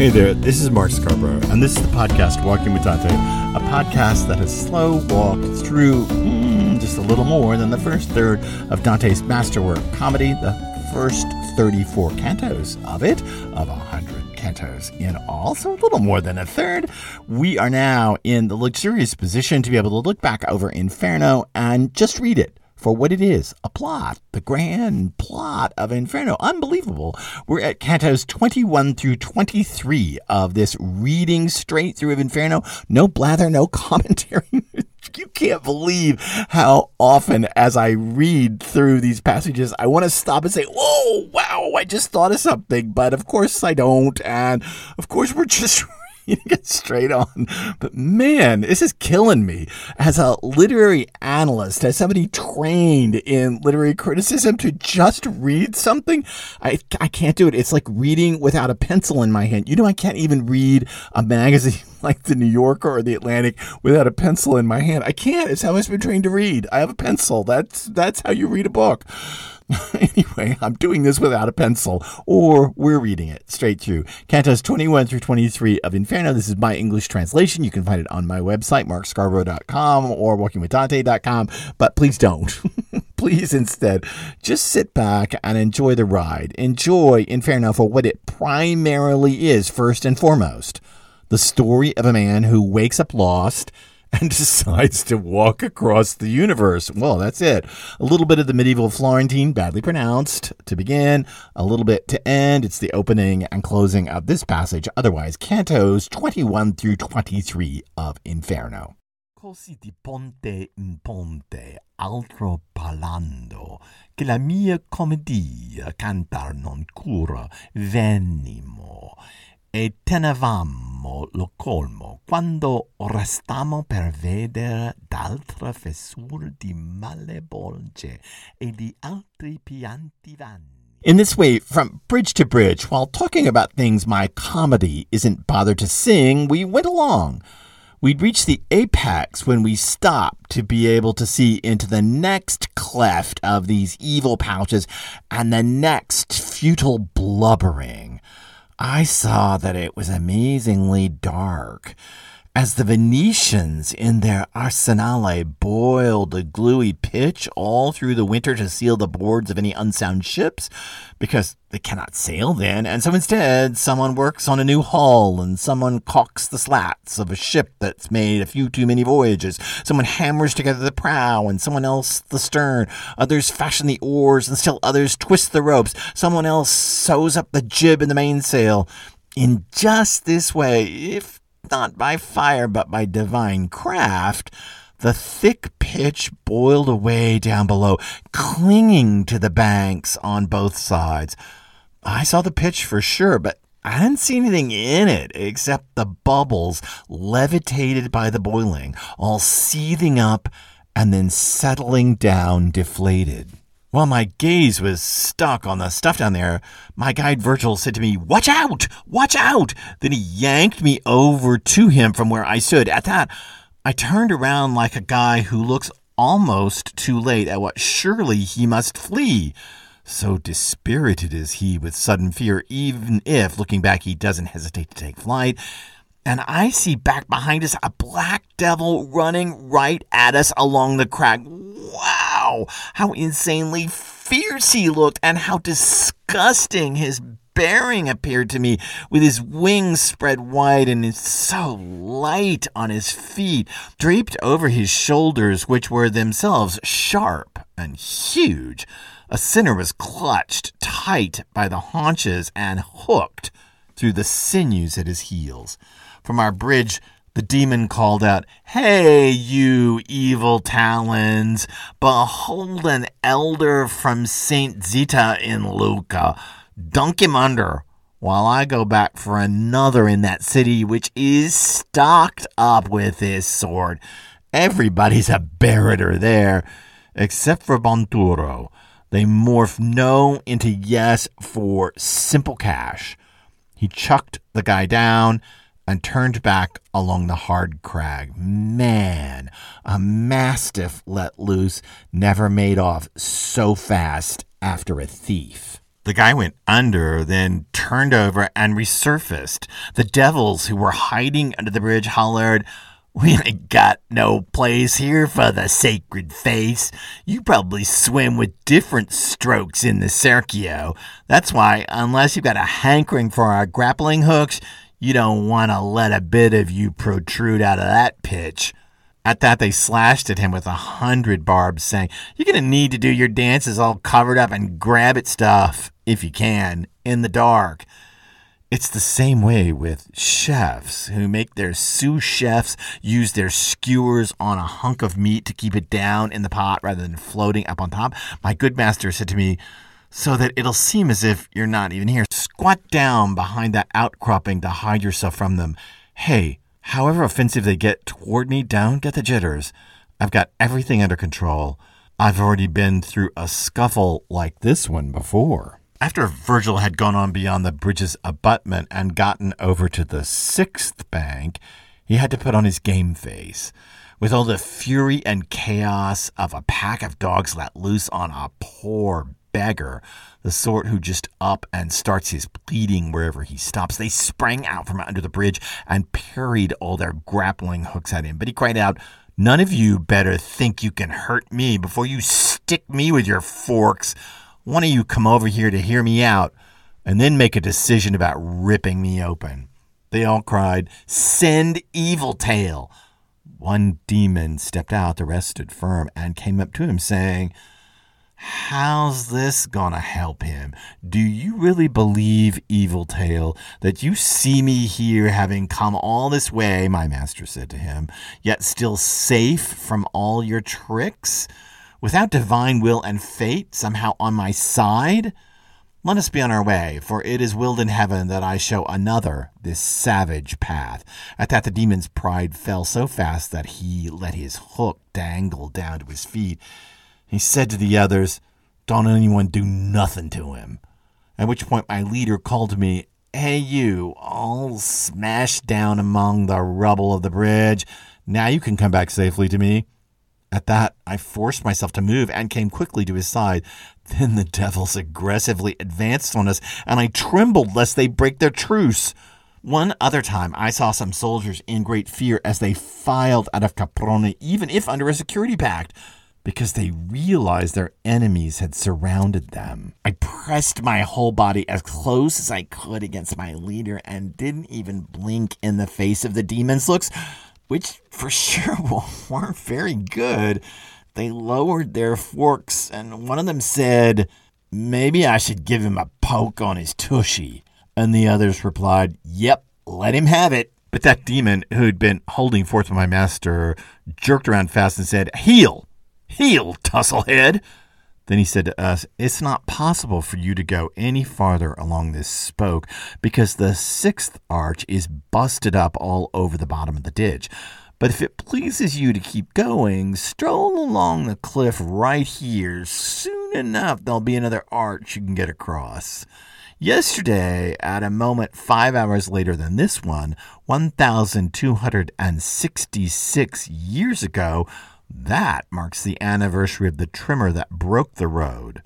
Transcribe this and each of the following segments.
Hey there, this is Mark Scarborough, and this is the podcast Walking with Dante, a podcast that has slow walked through mm, just a little more than the first third of Dante's masterwork comedy, the first 34 cantos of it, of 100 cantos in all, so a little more than a third. We are now in the luxurious position to be able to look back over Inferno and just read it for what it is a plot, the grand plot of Inferno. Unbelievable. We're at cantos 21 through 23 of this reading straight through of Inferno. No blather, no commentary. you can't believe how often, as I read through these passages, I want to stop and say, Whoa, wow, I just thought of something. But of course I don't. And of course, we're just get straight on. But man, this is killing me as a literary analyst, as somebody trained in literary criticism to just read something. I, I can't do it. It's like reading without a pencil in my hand. You know, I can't even read a magazine like the New Yorker or the Atlantic without a pencil in my hand. I can't. It's how I've been trained to read. I have a pencil. That's that's how you read a book. anyway, I'm doing this without a pencil, or we're reading it straight through. Cantos 21 through 23 of Inferno. This is my English translation. You can find it on my website, markscarborough.com or walkingwithdante.com, but please don't. please instead just sit back and enjoy the ride. Enjoy Inferno for what it primarily is, first and foremost the story of a man who wakes up lost and decides to walk across the universe. Well, that's it. A little bit of the medieval Florentine, badly pronounced, to begin, a little bit to end. It's the opening and closing of this passage, otherwise, cantos 21 through 23 of Inferno. Così di ponte in ponte, altro parlando, che la mia commedia cantar non cura, venimo e tenevamo lo colmo quando restammo per vedere d'altre fessure di malebolge e di altri pianti vanni. In this way, from bridge to bridge, while talking about things my comedy isn't bothered to sing, we went along. We'd reach the apex when we stopped to be able to see into the next cleft of these evil pouches and the next futile blubbering. I saw that it was amazingly dark. As the Venetians in their arsenale boiled the gluey pitch all through the winter to seal the boards of any unsound ships, because they cannot sail then, and so instead someone works on a new hull, and someone caulks the slats of a ship that's made a few too many voyages, someone hammers together the prow, and someone else the stern, others fashion the oars, and still others twist the ropes, someone else sews up the jib and the mainsail. In just this way, if not by fire, but by divine craft, the thick pitch boiled away down below, clinging to the banks on both sides. I saw the pitch for sure, but I didn't see anything in it except the bubbles levitated by the boiling, all seething up and then settling down deflated. While my gaze was stuck on the stuff down there, my guide Virgil said to me, Watch out! Watch out! Then he yanked me over to him from where I stood. At that, I turned around like a guy who looks almost too late at what surely he must flee. So dispirited is he with sudden fear, even if, looking back, he doesn't hesitate to take flight. And I see back behind us a black devil running right at us along the crag. Wow, how insanely fierce he looked, and how disgusting his bearing appeared to me, with his wings spread wide and so light on his feet, draped over his shoulders, which were themselves sharp and huge. A sinner was clutched tight by the haunches and hooked through the sinews at his heels. From our bridge, the demon called out, Hey, you evil talons! Behold an elder from St. Zita in Lucca. Dunk him under while I go back for another in that city which is stocked up with this sword. Everybody's a barreter there, except for Bonturo. They morph no into yes for simple cash. He chucked the guy down and turned back along the hard crag. Man, a mastiff let loose never made off so fast after a thief. The guy went under, then turned over and resurfaced. The devils who were hiding under the bridge hollered, We ain't got no place here for the sacred face. You probably swim with different strokes in the Serchio. That's why, unless you've got a hankering for our grappling hooks, you don't want to let a bit of you protrude out of that pitch. At that, they slashed at him with a hundred barbs, saying, You're going to need to do your dances all covered up and grab at stuff, if you can, in the dark. It's the same way with chefs who make their sous chefs use their skewers on a hunk of meat to keep it down in the pot rather than floating up on top. My good master said to me, so that it'll seem as if you're not even here. Squat down behind that outcropping to hide yourself from them. Hey, However offensive they get toward me, don't get the jitters. I've got everything under control. I've already been through a scuffle like this one before. After Virgil had gone on beyond the bridge's abutment and gotten over to the sixth bank, he had to put on his game face. With all the fury and chaos of a pack of dogs let loose on a poor beggar, the sort who just up and starts his pleading wherever he stops. They sprang out from under the bridge and parried all their grappling hooks at him. But he cried out, None of you better think you can hurt me before you stick me with your forks. One of you come over here to hear me out and then make a decision about ripping me open. They all cried, Send Evil Tail. One demon stepped out, the rest stood firm and came up to him, saying, How's this gonna help him? Do you really believe, Evil Tail, that you see me here having come all this way, my master said to him, yet still safe from all your tricks? Without divine will and fate somehow on my side? Let us be on our way, for it is willed in heaven that I show another this savage path. At that, the demon's pride fell so fast that he let his hook dangle down to his feet he said to the others, Don't anyone do nothing to him. At which point my leader called to me, Hey, you, all smashed down among the rubble of the bridge. Now you can come back safely to me. At that, I forced myself to move and came quickly to his side. Then the devils aggressively advanced on us, and I trembled lest they break their truce. One other time, I saw some soldiers in great fear as they filed out of Caprona, even if under a security pact because they realized their enemies had surrounded them. I pressed my whole body as close as I could against my leader and didn't even blink in the face of the demon's looks, which for sure weren't very good. They lowered their forks, and one of them said, Maybe I should give him a poke on his tushy. And the others replied, Yep, let him have it. But that demon who'd been holding forth with my master jerked around fast and said, Heel! Heel, Tusslehead! Then he said to us, It's not possible for you to go any farther along this spoke because the sixth arch is busted up all over the bottom of the ditch. But if it pleases you to keep going, stroll along the cliff right here. Soon enough, there'll be another arch you can get across. Yesterday, at a moment five hours later than this one, 1,266 years ago, that marks the anniversary of the trimmer that broke the road.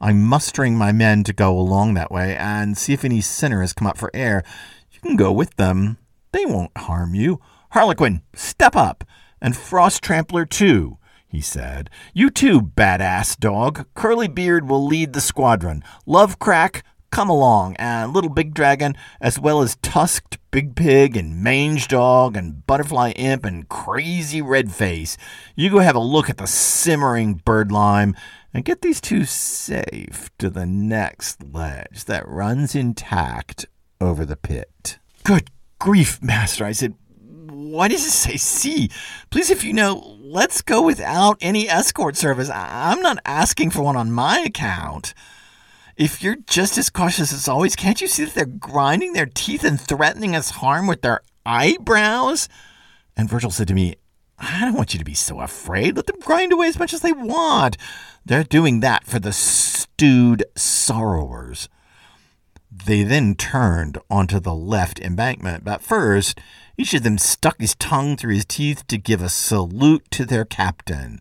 I'm mustering my men to go along that way and see if any sinner has come up for air. You can go with them. They won't harm you. Harlequin, step up. And Frost Trampler, too, he said. You too, badass dog. Curly Beard will lead the squadron. Love Crack, come along, and Little Big Dragon, as well as Tusked Big Pig and Mange Dog and Butterfly Imp and Crazy Red Face. You go have a look at the simmering bird lime and get these two safe to the next ledge that runs intact over the pit. Good grief, Master, I said. Why does it say C? Please, if you know, let's go without any escort service. I'm not asking for one on my account if you're just as cautious as always, can't you see that they're grinding their teeth and threatening us harm with their eyebrows? And Virgil said to me, I don't want you to be so afraid. Let them grind away as much as they want. They're doing that for the stewed sorrowers. They then turned onto the left embankment, but first, each of them stuck his tongue through his teeth to give a salute to their captain,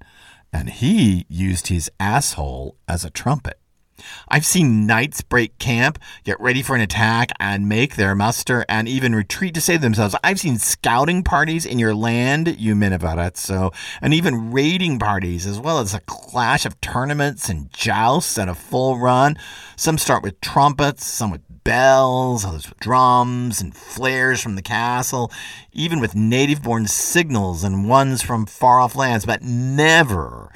and he used his asshole as a trumpet. I've seen knights break camp, get ready for an attack, and make their muster, and even retreat to save themselves. I've seen scouting parties in your land, you Arezzo, and even raiding parties, as well as a clash of tournaments and jousts and a full run. Some start with trumpets, some with bells, others with drums and flares from the castle, even with native born signals and ones from far off lands, but never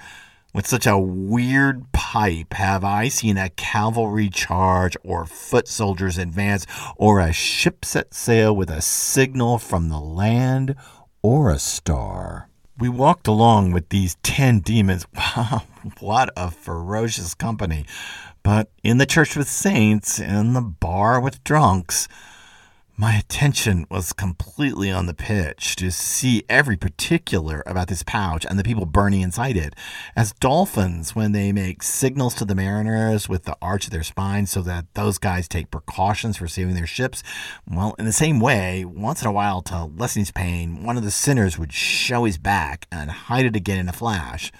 with such a weird pipe have I seen a cavalry charge or foot soldiers advance or a ship set sail with a signal from the land or a star. We walked along with these ten demons. Wow, what a ferocious company. But in the church with saints, in the bar with drunks, my attention was completely on the pitch to see every particular about this pouch and the people burning inside it. As dolphins, when they make signals to the mariners with the arch of their spine so that those guys take precautions for saving their ships, well, in the same way, once in a while, to lessen his pain, one of the sinners would show his back and hide it again in a flash.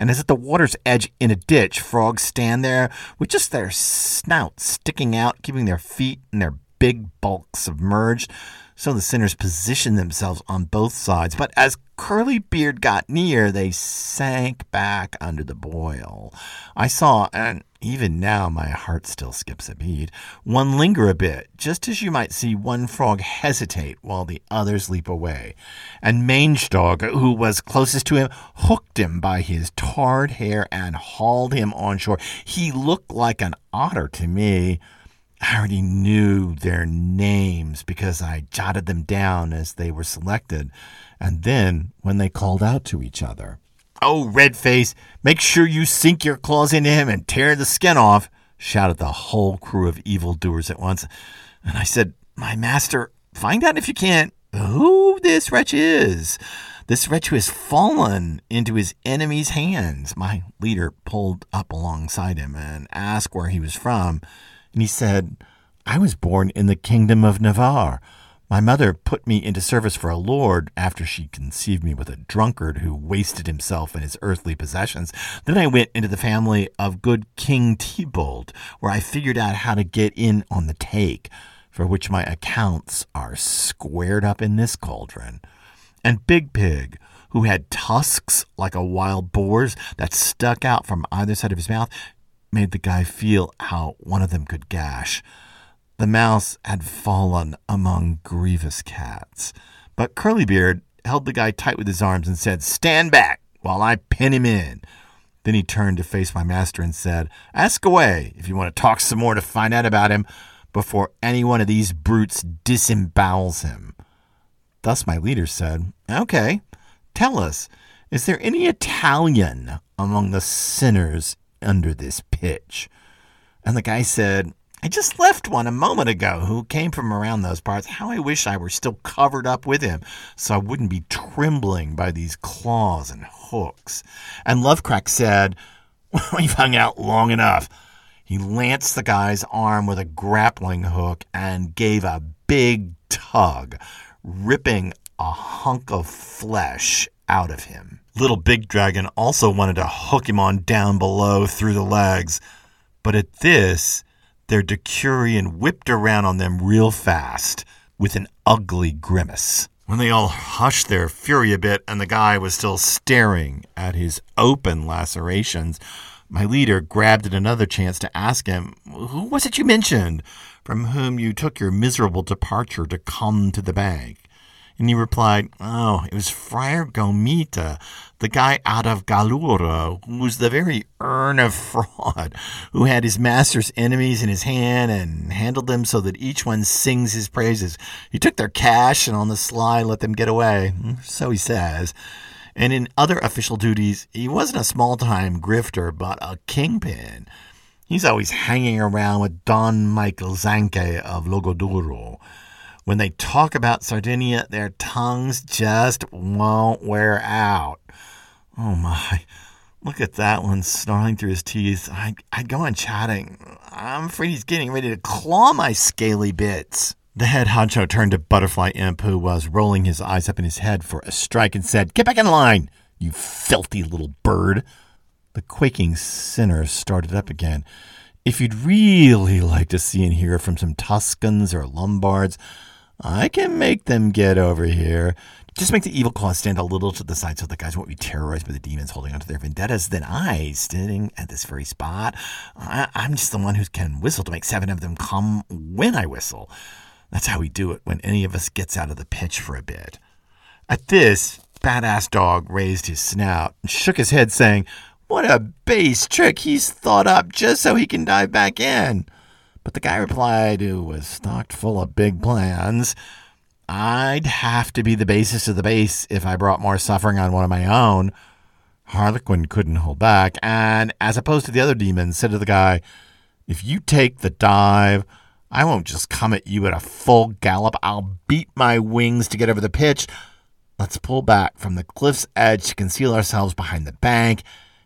And as at the water's edge in a ditch, frogs stand there with just their snouts sticking out, keeping their feet and their big bulk submerged, so the sinners positioned themselves on both sides. But as Curly Beard got near, they sank back under the boil. I saw, and even now my heart still skips a beat, one linger a bit, just as you might see one frog hesitate while the others leap away. And Mange Dog, who was closest to him, hooked him by his tarred hair and hauled him on shore. He looked like an otter to me. I already knew their names because I jotted them down as they were selected, and then when they called out to each other. Oh, Redface, make sure you sink your claws into him and tear the skin off, shouted the whole crew of evildoers at once. And I said, My master, find out if you can who this wretch is. This wretch who has fallen into his enemy's hands. My leader pulled up alongside him and asked where he was from. And he said, I was born in the kingdom of Navarre. My mother put me into service for a lord after she conceived me with a drunkard who wasted himself in his earthly possessions. Then I went into the family of good King Tybalt, where I figured out how to get in on the take, for which my accounts are squared up in this cauldron. And Big Pig, who had tusks like a wild boar's that stuck out from either side of his mouth, made the guy feel how one of them could gash. The mouse had fallen among grievous cats, but Curlybeard held the guy tight with his arms and said, Stand back while I pin him in. Then he turned to face my master and said, Ask away if you want to talk some more to find out about him before any one of these brutes disembowels him. Thus my leader said, Okay, tell us, is there any Italian among the sinners under this pitch. And the guy said, I just left one a moment ago who came from around those parts. How I wish I were still covered up with him so I wouldn't be trembling by these claws and hooks. And Lovecrack said, We've hung out long enough. He lanced the guy's arm with a grappling hook and gave a big tug, ripping a hunk of flesh out of him. Little Big Dragon also wanted to hook him on down below through the legs, but at this, their Decurion whipped around on them real fast with an ugly grimace. When they all hushed their fury a bit and the guy was still staring at his open lacerations, my leader grabbed at another chance to ask him, Who was it you mentioned from whom you took your miserable departure to come to the bank? And he replied, Oh, it was Friar Gomita, the guy out of Gallura, who was the very urn of fraud, who had his master's enemies in his hand and handled them so that each one sings his praises. He took their cash and on the sly let them get away. So he says. And in other official duties, he wasn't a small time grifter, but a kingpin. He's always hanging around with Don Michael Zanche of Logudoro when they talk about Sardinia, their tongues just won't wear out. Oh my. Look at that one snarling through his teeth. I, I'd go on chatting. I'm afraid he's getting ready to claw my scaly bits. The head honcho turned to Butterfly Imp, who was rolling his eyes up in his head for a strike, and said, Get back in line, you filthy little bird. The quaking sinner started up again. If you'd really like to see and hear from some Tuscans or Lombards, I can make them get over here. Just make the evil claws stand a little to the side so the guys won't be terrorized by the demons holding onto their vendettas. Then I, sitting at this very spot, I, am just the one who can whistle to make seven of them come when I whistle. That's how we do it when any of us gets out of the pitch for a bit. At this, badass dog raised his snout and shook his head, saying, What a base trick he's thought up just so he can dive back in. But the guy replied, who was stocked full of big plans, I'd have to be the basis of the base if I brought more suffering on one of my own. Harlequin couldn't hold back, and as opposed to the other demons, said to the guy, If you take the dive, I won't just come at you at a full gallop. I'll beat my wings to get over the pitch. Let's pull back from the cliff's edge to conceal ourselves behind the bank,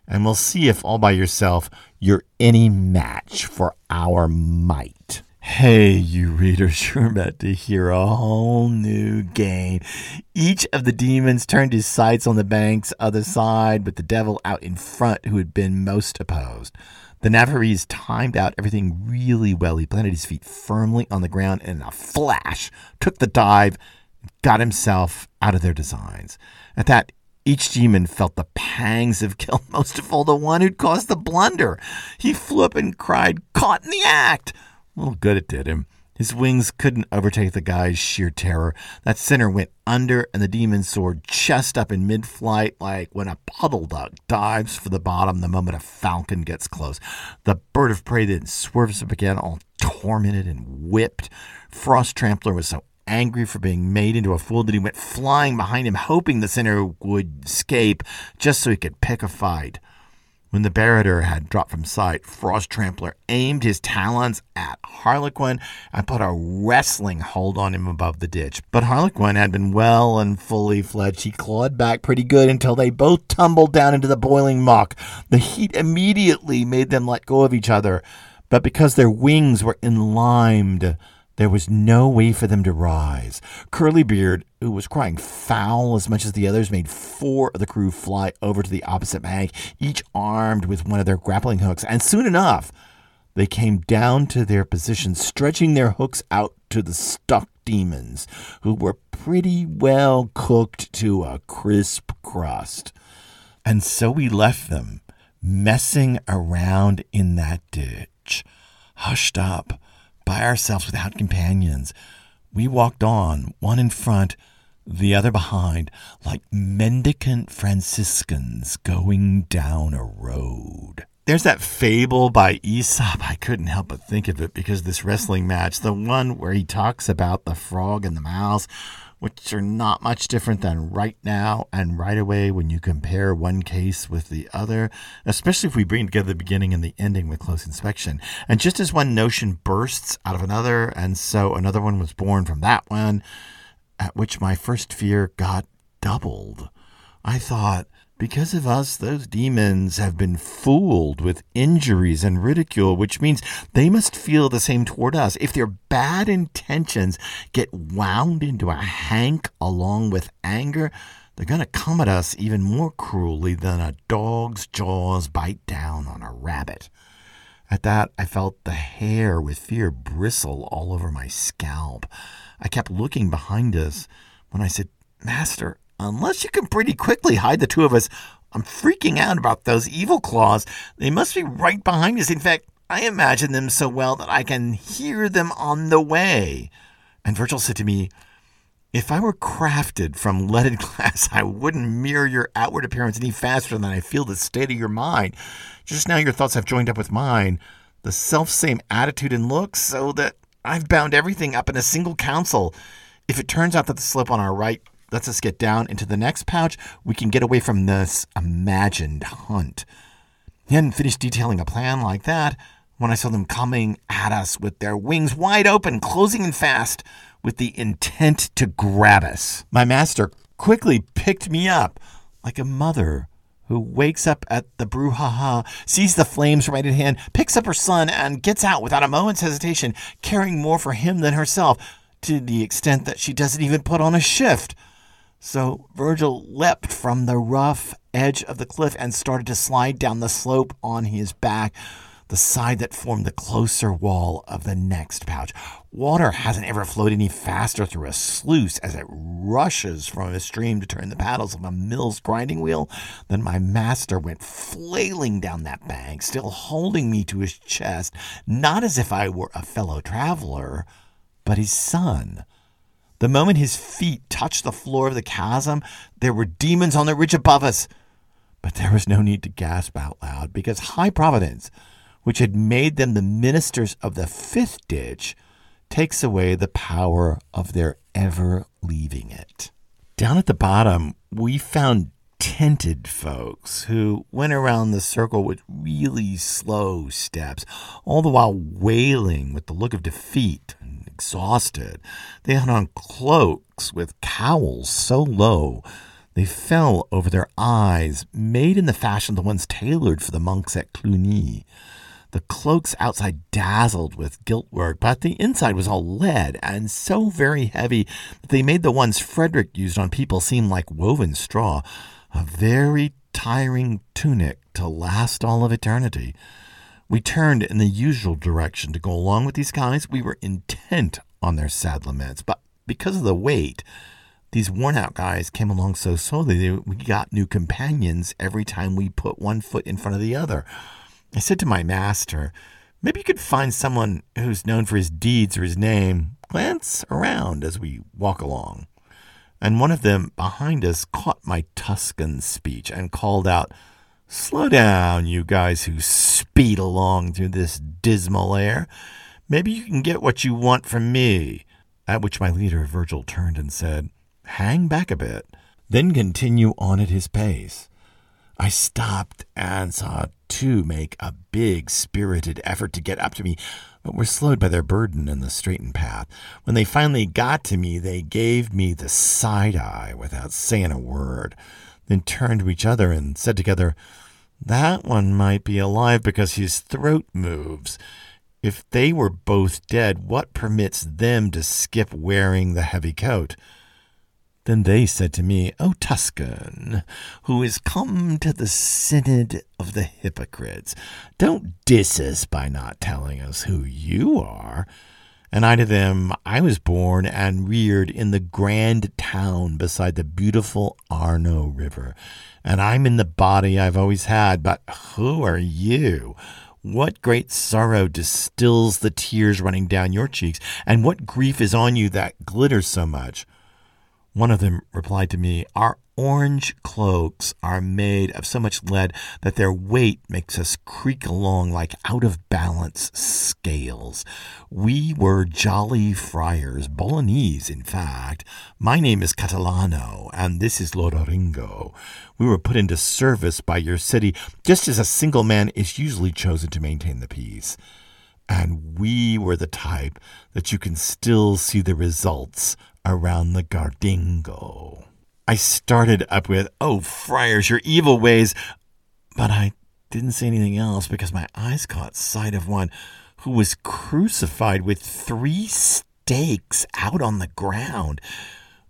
and we'll see if all by yourself you're any match for our might. Hey, you readers, you're about to hear a whole new game. Each of the demons turned his sights on the bank's other side, with the devil out in front who had been most opposed. The Navarrese timed out everything really well. He planted his feet firmly on the ground and in a flash took the dive, got himself out of their designs. At that, each demon felt the pangs of guilt, most of all the one who'd caused the blunder. He flew up and cried, Caught in the act! little good it did him. His wings couldn't overtake the guy's sheer terror. That center went under, and the demon soared chest up in mid flight, like when a puddle duck dives for the bottom the moment a falcon gets close. The bird of prey then swerves up again, all tormented and whipped. Frost Trampler was so angry for being made into a fool that he went flying behind him, hoping the center would escape just so he could pick a fight. When the Barrator had dropped from sight, Frost Trampler aimed his talons at Harlequin and put a wrestling hold on him above the ditch. But Harlequin had been well and fully fledged. He clawed back pretty good until they both tumbled down into the boiling muck. The heat immediately made them let go of each other, but because their wings were enlimed, there was no way for them to rise. Curly Beard, who was crying foul as much as the others, made four of the crew fly over to the opposite bank, each armed with one of their grappling hooks. And soon enough, they came down to their positions, stretching their hooks out to the stuck demons, who were pretty well cooked to a crisp crust. And so we left them, messing around in that ditch, hushed up by ourselves without companions. We walked on, one in front, the other behind, like mendicant Franciscans going down a road. There's that fable by Aesop. I couldn't help but think of it because this wrestling match, the one where he talks about the frog and the mouse, which are not much different than right now and right away when you compare one case with the other, especially if we bring together the beginning and the ending with close inspection. And just as one notion bursts out of another, and so another one was born from that one, at which my first fear got doubled. I thought, because of us, those demons have been fooled with injuries and ridicule, which means they must feel the same toward us. If their bad intentions get wound into a hank along with anger, they're going to come at us even more cruelly than a dog's jaws bite down on a rabbit. At that, I felt the hair with fear bristle all over my scalp. I kept looking behind us when I said, Master, Unless you can pretty quickly hide the two of us, I'm freaking out about those evil claws. They must be right behind us. In fact, I imagine them so well that I can hear them on the way. And Virgil said to me, If I were crafted from leaded glass, I wouldn't mirror your outward appearance any faster than I feel the state of your mind. Just now, your thoughts have joined up with mine, the self same attitude and look, so that I've bound everything up in a single counsel. If it turns out that the slip on our right lets us get down into the next pouch, we can get away from this imagined hunt. He hadn't finished detailing a plan like that when I saw them coming at us with their wings wide open, closing in fast, with the intent to grab us. My master quickly picked me up like a mother who wakes up at the brouhaha, sees the flames right at hand, picks up her son, and gets out without a moment's hesitation, caring more for him than herself, to the extent that she doesn't even put on a shift. So Virgil leapt from the rough edge of the cliff and started to slide down the slope on his back. the side that formed the closer wall of the next pouch. Water hasn't ever flowed any faster through a sluice as it rushes from a stream to turn the paddles of a mill's grinding wheel than my master went flailing down that bank, still holding me to his chest, not as if I were a fellow traveler, but his son. The moment his feet touched the floor of the chasm, there were demons on the ridge above us. But there was no need to gasp out loud, because High Providence, which had made them the ministers of the fifth ditch, takes away the power of their ever leaving it. Down at the bottom, we found tented folks who went around the circle with really slow steps, all the while wailing with the look of defeat exhausted. They had on cloaks with cowls so low they fell over their eyes, made in the fashion the ones tailored for the monks at Cluny. The cloaks outside dazzled with giltwork, but the inside was all lead and so very heavy that they made the ones Frederick used on people seem like woven straw. A very tiring tunic to last all of eternity. We turned in the usual direction to go along with these guys. We were intent on their sad laments, but because of the weight, these worn out guys came along so slowly we got new companions every time we put one foot in front of the other. I said to my master, Maybe you could find someone who's known for his deeds or his name. Glance around as we walk along. And one of them behind us caught my Tuscan speech and called out, Slow down, you guys who speed along through this dismal air. Maybe you can get what you want from me. At which my leader, Virgil, turned and said, hang back a bit, then continue on at his pace. I stopped and saw two make a big, spirited effort to get up to me, but were slowed by their burden in the straightened path. When they finally got to me, they gave me the side eye without saying a word, then turned to each other and said together, That one might be alive because his throat moves. If they were both dead, what permits them to skip wearing the heavy coat? Then they said to me, O Tuscan, who is come to the synod of the hypocrites, don't diss us by not telling us who you are. And I to them, I was born and reared in the grand town beside the beautiful Arno River, and I'm in the body I've always had, but who are you? What great sorrow distills the tears running down your cheeks, and what grief is on you that glitters so much? One of them replied to me, Our orange cloaks are made of so much lead that their weight makes us creak along like out of balance scales. We were jolly friars, Bolognese, in fact. My name is Catalano, and this is Loderingo. We were put into service by your city just as a single man is usually chosen to maintain the peace. And we were the type that you can still see the results around the Gardingo. I started up with, Oh, friars, your evil ways. But I didn't say anything else because my eyes caught sight of one who was crucified with three stakes out on the ground.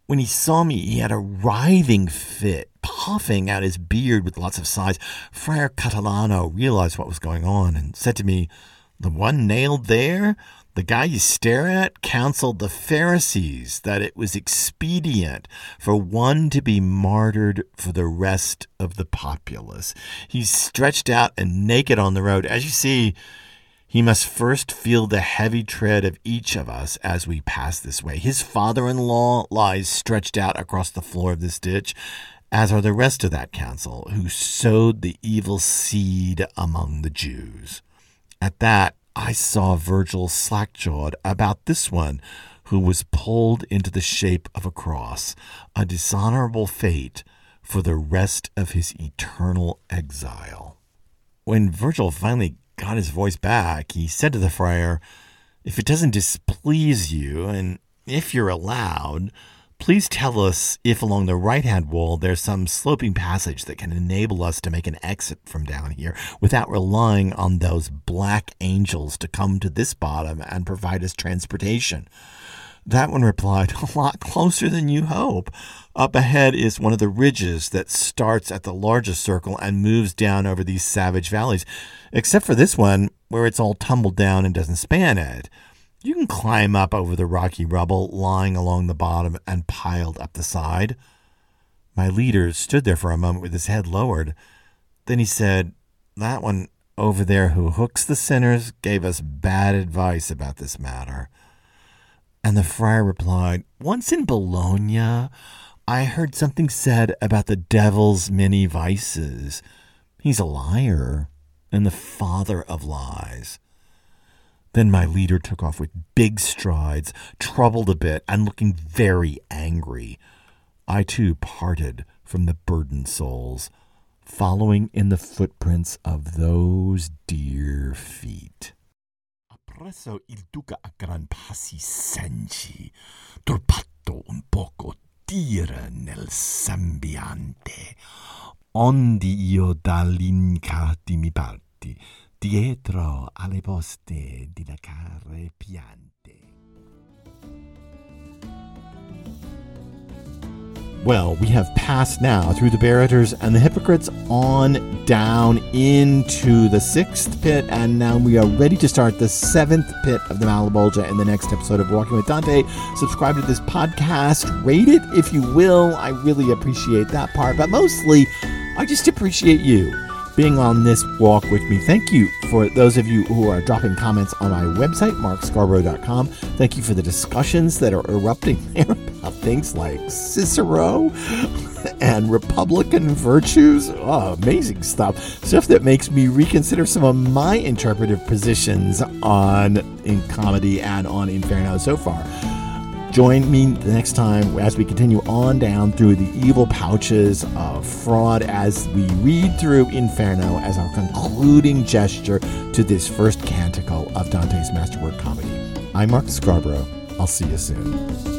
When he saw me, he had a writhing fit, puffing out his beard with lots of sighs. Friar Catalano realized what was going on and said to me, The one nailed there? The guy you stare at counseled the Pharisees that it was expedient for one to be martyred for the rest of the populace. He's stretched out and naked on the road. As you see, he must first feel the heavy tread of each of us as we pass this way. His father in law lies stretched out across the floor of this ditch, as are the rest of that council who sowed the evil seed among the Jews. At that, I saw Virgil slack-jawed about this one who was pulled into the shape of a cross, a dishonorable fate for the rest of his eternal exile. When Virgil finally got his voice back, he said to the friar, If it doesn't displease you, and if you're allowed, Please tell us if along the right hand wall there's some sloping passage that can enable us to make an exit from down here without relying on those black angels to come to this bottom and provide us transportation. That one replied, A lot closer than you hope. Up ahead is one of the ridges that starts at the largest circle and moves down over these savage valleys. Except for this one, where it's all tumbled down and doesn't span it. You can climb up over the rocky rubble lying along the bottom and piled up the side. My leader stood there for a moment with his head lowered. Then he said, That one over there who hooks the sinners gave us bad advice about this matter. And the friar replied, Once in Bologna, I heard something said about the devil's many vices. He's a liar and the father of lies. Then my leader took off with big strides, troubled a bit, and looking very angry. I too parted from the burdened souls, following in the footprints of those dear feet. Appresso il duca a gran passi senci, turpato un poco tira nel sembiante, ondi io dall'incati mi parti, dietro alle poste di la care piante. Well, we have passed now through the Barraters and the Hypocrites on down into the sixth pit, and now we are ready to start the seventh pit of the Malebolge in the next episode of Walking with Dante. Subscribe to this podcast, rate it if you will. I really appreciate that part, but mostly, I just appreciate you being on this walk with me. Thank you for those of you who are dropping comments on my website, markscarborough.com. Thank you for the discussions that are erupting there about things like Cicero and Republican virtues. Oh, amazing stuff. Stuff that makes me reconsider some of my interpretive positions on in comedy and on Inferno so far. Join me next time as we continue on down through the evil pouches of fraud as we read through Inferno as our concluding gesture to this first canticle of Dante's masterwork comedy. I'm Mark Scarborough. I'll see you soon.